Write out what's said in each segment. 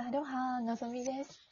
アロハ、のぞみです。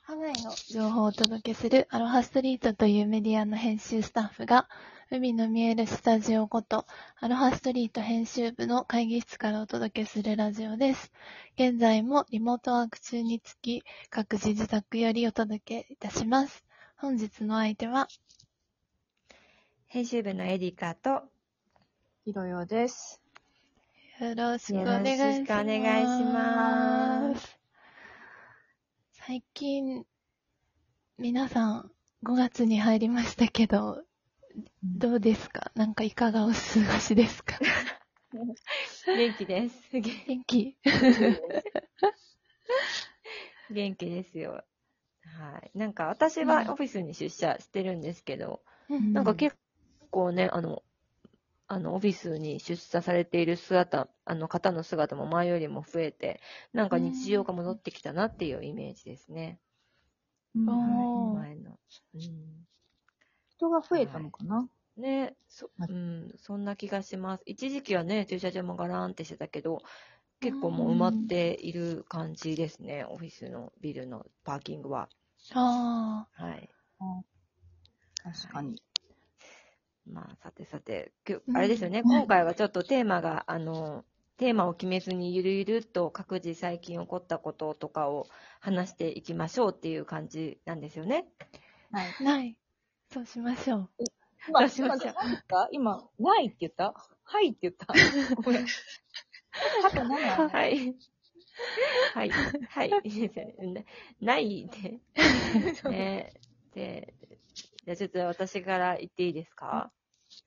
ハワイの情報をお届けするアロハストリートというメディアの編集スタッフが、海の見えるスタジオこと、アロハストリート編集部の会議室からお届けするラジオです。現在もリモートワーク中につき、各自自宅よりお届けいたします。本日の相手は、編集部のエリカと、ひろよです。よろしくお願いします。よろしくお願いします。最近、皆さん5月に入りましたけど、どうですか？なんかいかがお過ごしですか？元気です。元気？元気ですよ。はい。なんか私はオフィスに出社してるんですけど、なんか結構ね、あの、あの、オフィスに出社されている姿、あの方の姿も前よりも増えて、なんか日常が戻ってきたなっていうイメージですね。うん前の。うん人が増えたのかな、ねそ、はういん、そんな気がします。一時期はね、駐車場もガラーンってしてたけど、結構もう埋まっている感じですね、オフィスのビルのパーキングは。あはい。確かに。まあ、さてさて、あれですよね、今回はちょっとテーマが、あの、テーマを決めずにゆるゆるっと各自最近起こったこととかを話していきましょうっていう感じなんですよね。はい。あ、ない。そうしましょう。今、しましょう今今、ないって言った？はいって言った？ごめん。あと何？やはい。はい。はい。いいですよね。なない で。ねで、じゃあちょっと私から言っていいですか？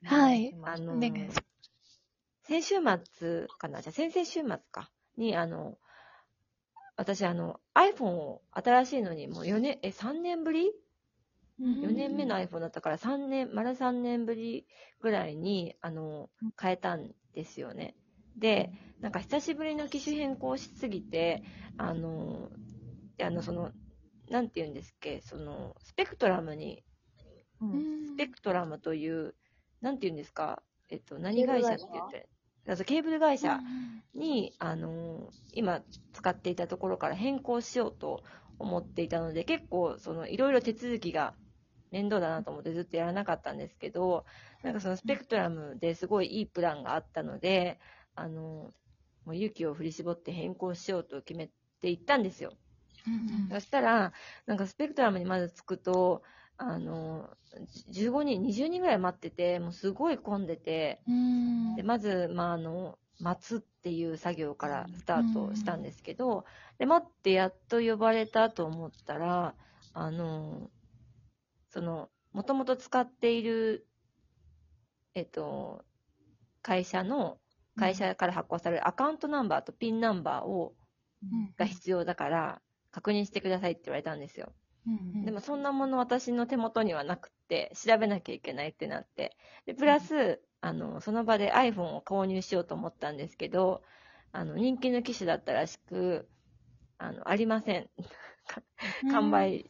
はい。あの。先週末かな？じゃあ先々週末か？に、あの、私、あの、iPhone を新しいのにもう4年、え、3年ぶり ?4 年目の iPhone だったから3年、丸3年ぶりぐらいに、あの、変えたんですよね。で、なんか久しぶりの機種変更しすぎて、あの、あの、その、なんて言うんですっけ、その、スペクトラムに、ううんんスペクトラムという、なんて言うんですか、えっと、何会社って言って、ケーブル会社に、あの、今使っていたところから変更しようと思っていたので、結構、その、いろいろ手続きが面倒だなと思ってずっとやらなかったんですけど、なんかそのスペクトラムですごいいいプランがあったので、あの、もう勇気を振り絞って変更しようと決めていったんですよ。うんそしたら、なんかスペクトラムにまず着くと、あの、じ15人、20人ぐらい待ってて、もうすごい混んでて、うん。で、まず、まあ、あの、待つっていう作業からスタートしたんですけど、で、待ってやっと呼ばれたと思ったら、あの、その、もともと使っている、えっと、会社の、会社から発行されるアカウントナンバーとピンナンバーを、うん。が必要だから、確認してくださいって言われたんですよ。うんでもそんなもの私の手元にはなくって、調べなきゃいけないってなって。で、プラス、あの、その場で iPhone を購入しようと思ったんですけど、あの、人気の機種だったらしく、あの、ありません。完売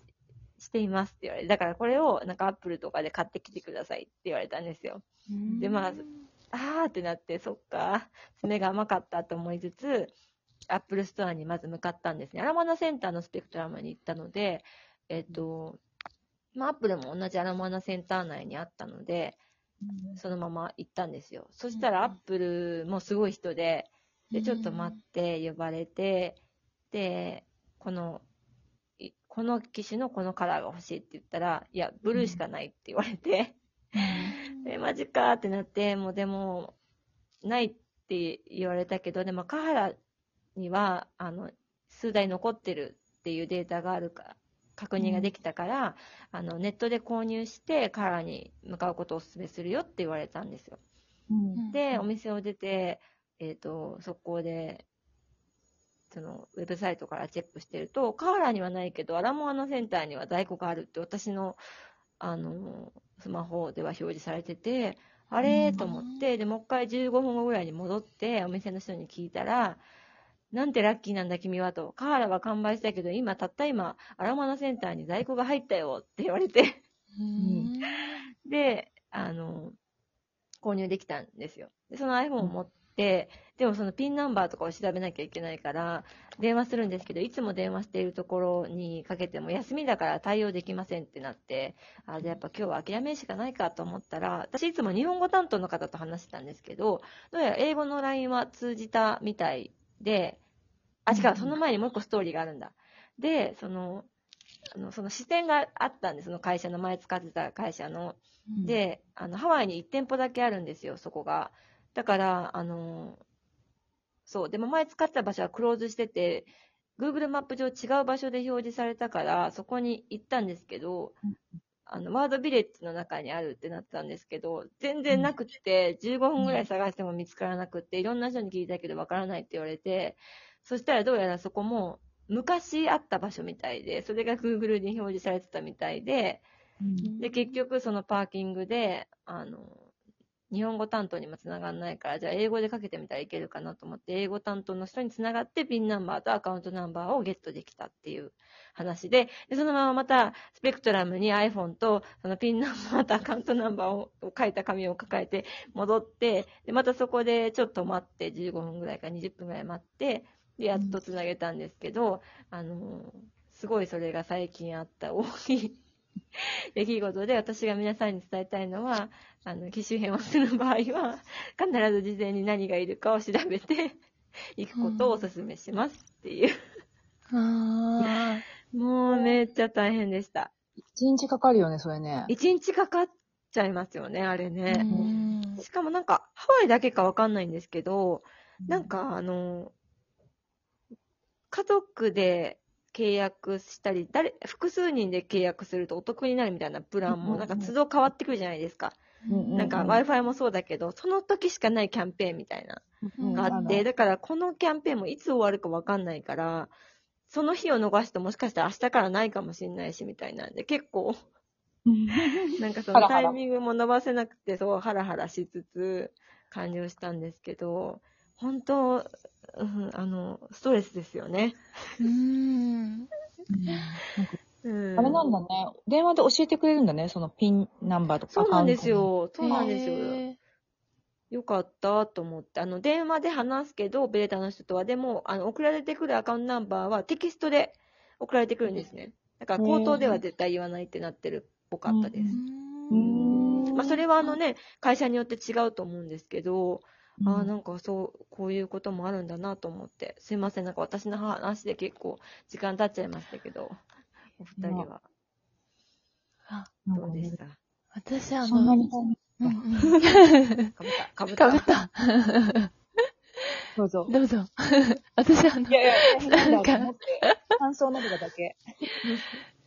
していますって言われて、だからこれをなんか Apple とかで買ってきてくださいって言われたんですよ。うんでまああーってなって、そっか、詰めが甘かったと思いつつ、アップルストアにまず向かったんですね。アラモアナセンターのスペクトラムに行ったので、えっと、まあ、アップルも同じアラモアナセンター内にあったので、そのまま行ったんですよ。そしたらアップルもすごい人で、で、ちょっと待って呼ばれて、で、この、いこの機種のこのカラーが欲しいって言ったら、いや、ブルーしかないって言われて、え、マジかーってなって、もうでも、ないって言われたけど、でも、カハラには、あの、数台残ってるっていうデータがあるか、確認ができたから、あの、ネットで購入して、カハラに向かうことをお勧めするよって言われたんですよ。うん。で、お店を出て、えっ、と、速攻で、その、ウェブサイトからチェックしてると、カーラにはないけど、アラモアナセンターには在庫があるって私の、あの、スマホでは表示されてて、あれーと思って、で、もう一回15分後ぐらいに戻って、お店の人に聞いたら、なんてラッキーなんだ君はと、カーラは完売したけど、今、たった今、アラモアナセンターに在庫が入ったよって言われて、うんで、あの、購入できたんですよ。で、その iPhone を持っで、でもそのピンナンバーとかを調べなきゃいけないから、電話するんですけど、いつも電話しているところにかけても、休みだから対応できませんってなって、あ、じゃあやっぱ今日は諦めるしかないかと思ったら、私いつも日本語担当の方と話してたんですけど、どうやら英語の LINE は通じたみたいで、あ、違う、その前にもう一個ストーリーがあるんだ。で、その、あの、その支店があったんです、その会社の前使ってた会社の。で、あの、ハワイに1店舗だけあるんですよ、そこが。だから、あの、そう、でも前使ってた場所はクローズしてて、Google マップ上違う場所で表示されたから、そこに行ったんですけどうん、あの、ワードビレッジの中にあるってなってたんですけど、全然なくて、15分ぐらい探しても見つからなくって、いろんな人に聞いたけどわからないって言われて、そしたらどうやらそこも昔あった場所みたいで、それが Google に表示されてたみたいで、うん。で、結局そのパーキングで、あの、日本語担当にも繋がんないから、じゃあ英語でかけてみたらいけるかなと思って、英語担当の人に繋がって、ピンナンバーとアカウントナンバーをゲットできたっていう話で、で、そのまままた、スペクトラムに iPhone と、そのピンナンバーとアカウントナンバーをを書いた紙を抱えて戻って、で、またそこでちょっと待って、15分ぐらいか20分ぐらい待って、で、やっと繋げたんですけど、あの、すごいそれが最近あった大きい 出来事で、私が皆さんに伝えたいのは、あの、機種変をする場合は、必ず事前に何がいるかを調べて、行くことをお勧めしますっていう。あ もうめっちゃ大変でした。一日かかるよね、それね。一日かかっちゃいますよね、あれーね。うんしかもなんか、ハワイだけかわかんないんですけど、なんかあの、家族で契約したり、誰、複数人で契約するとお得になるみたいなプランも、なんか都度変わってくるじゃないですか。うんなんか Wi-Fi もそうだけど、その時しかないキャンペーンみたいながあって、だからこのキャンペーンもいつ終わるかわかんないから、その日を逃すともしかしたら明日からないかもしれないしみたいなんで、結構、なんかそのタイミングも伸ばせなくて、そう、ハラハラしつつ、完了したんですけど、本当、うん、あの、ストレスですよね。うん。うん。あれなんだね。電話で教えてくれるんだね、そのピンナンバーとか。そうなんですよ。そうなんですよ。へよかったと思って。あの、電話で話すけど、ベータの人とは、でも、あの、送られてくるアカウントナンバーはテキストで送られてくるんですね。だから、口頭では絶対言わないってなってるっぽかったでーす。うーんまあ、それはあのね、会社によって違うと思うんですけど、トああ、なんかそう、こういうこともあるんだなと思って。すいません、なんか私の話で結構時間経っちゃいましたけど、お二人はあどうでした？私、あの、うんうんかぶった？かぶった。かぶった。どうぞ。どうぞ。私、あのい、やいや、なんだと思って、感想述べただけ。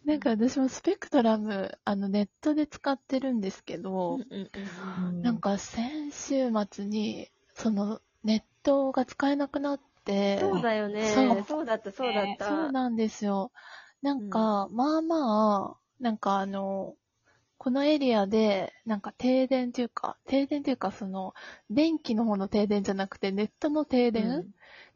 なんか私もスペクトラム、あの、ネットで使ってるんですけど、うんうんうんなんか先週末に、その、ネットが使えなくなって、そうだよね。そうそうだった、そうだった。そうなんですよ。なんか、まあまあ、なんかあの、このエリアで、なんか停電というか、停電というか、その、電気の方の停電じゃなくて、ネットの停電、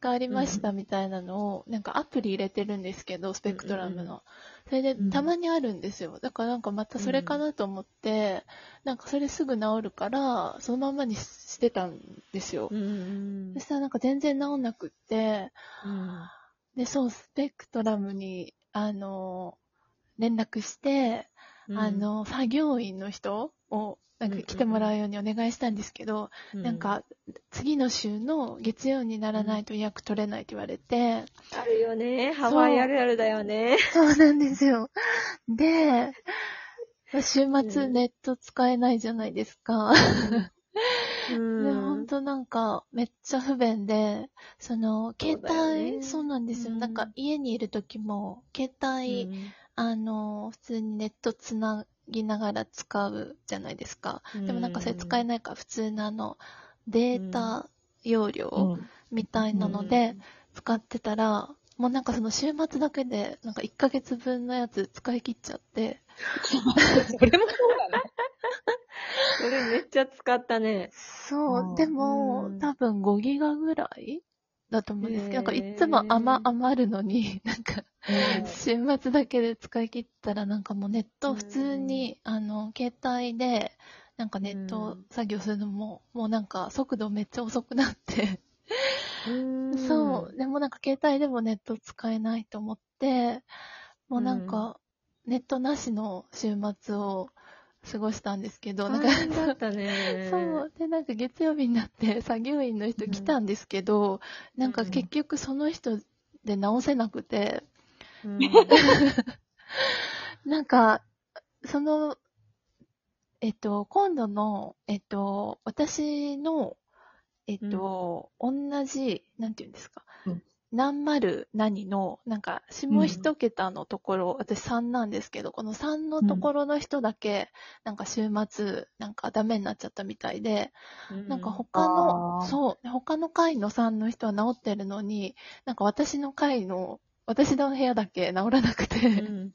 うんがありましたみたいなのを、なんかアプリ入れてるんですけど、スペクトラムの。それでうん、たまにあるんですよ。だからなんかまたそれかなと思って、なんかそれすぐ治るから、そのままにしてたんですよ。そしたらなんか全然治んなくって、うんで、そう、スペクトラムに、あの、連絡して、うんあ、の、作業員の人を、なんか来てもらうようにお願いしたんですけど、なん、か、次の週の月曜にならないと予約取れないって言われて、あるよね。ハワイあるあるだよね。そうなんですよ。で、週末うんネット使えないじゃないですか。うん となんか、めっちゃ不便で、その、携そうだよね帯、そうなんですよ。うんなんか、家にいる時も、携帯、あの、普通にネットつなぎながら使うじゃないですか。でもなんかそれ使えないから、普通のあの、データ容量うん。みたいなので、使ってたら、もうなんかその週末だけで、なんか1ヶ月分のやつ使い切っちゃって、それもそうだね。それめっちゃ使ったね。そう。う、ん。でも、うん。多分5ギガぐらいだと思うんです。けど、なんかいつも余余るのに、なんか、うん 週末だけで使い切ったら、なんかもうネット普通に、あの、携帯で、なんかネットうん作業するのも、もうなんか速度めっちゃ遅くなって、うんそう。でもなんか携帯でもネット使えないと思って、もうなんか、ネットなしの週末を過ごしたんですけど、なんかだったね。そう。で、なんか月曜日になって作業員の人来たんですけど、なんか結局その人で直せなくて、うん。なんか、その、えっと、今度の、えっと、私の、えっと、同じ、なんて言うんですか、うん。何丸何の、なんか、下一桁のところ、私3なんですけど、この3のところの人だけ、なんか週末、なんかダメになっちゃったみたいで、なんか他の、そう、他の階の3の人は治ってるのに、なんか私の階の、私の部屋だけ治らなくて、うん。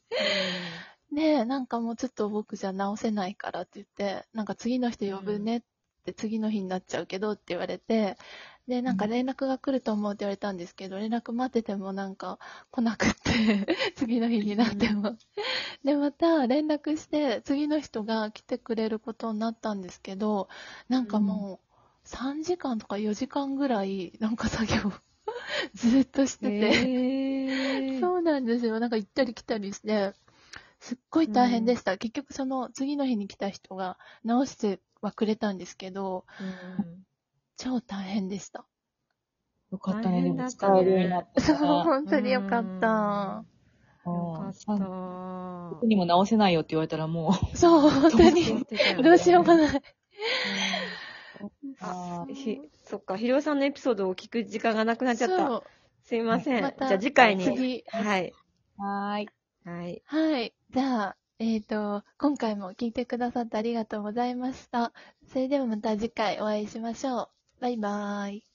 で、なんかもうちょっと僕じゃ直せないからって言って、なんか次の人呼ぶねって次の日になっちゃうけどって言われて、で、なんか連絡が来ると思うって言われたんですけど、連絡待っててもなんか来なくって、次の日になっても。で、また連絡して次の人が来てくれることになったんですけど、なんかもう3時間とか4時間ぐらいなんか作業 ずっとしてて。へーなんですよ。なんか行ったり来たりして、すっごい大変でした。結局その次の日に来た人が直してはくれたんですけど、うん超大変でした。よかったね、でも大変だった使えるようになったそう。本当によかった。うんよかっさた。僕にも直せないよって言われたらもう。そう、本当に。どうしようもい。ない。あーひ、そっか、ひろさんのエピソードを聞く時間がなくなっちゃった。すいません。またじゃあ次回に。次。はい。はーい。はい。はい。じゃあ、えっ、と、今回も聞いてくださってありがとうございました。それではまた次回お会いしましょう。バイバーイ。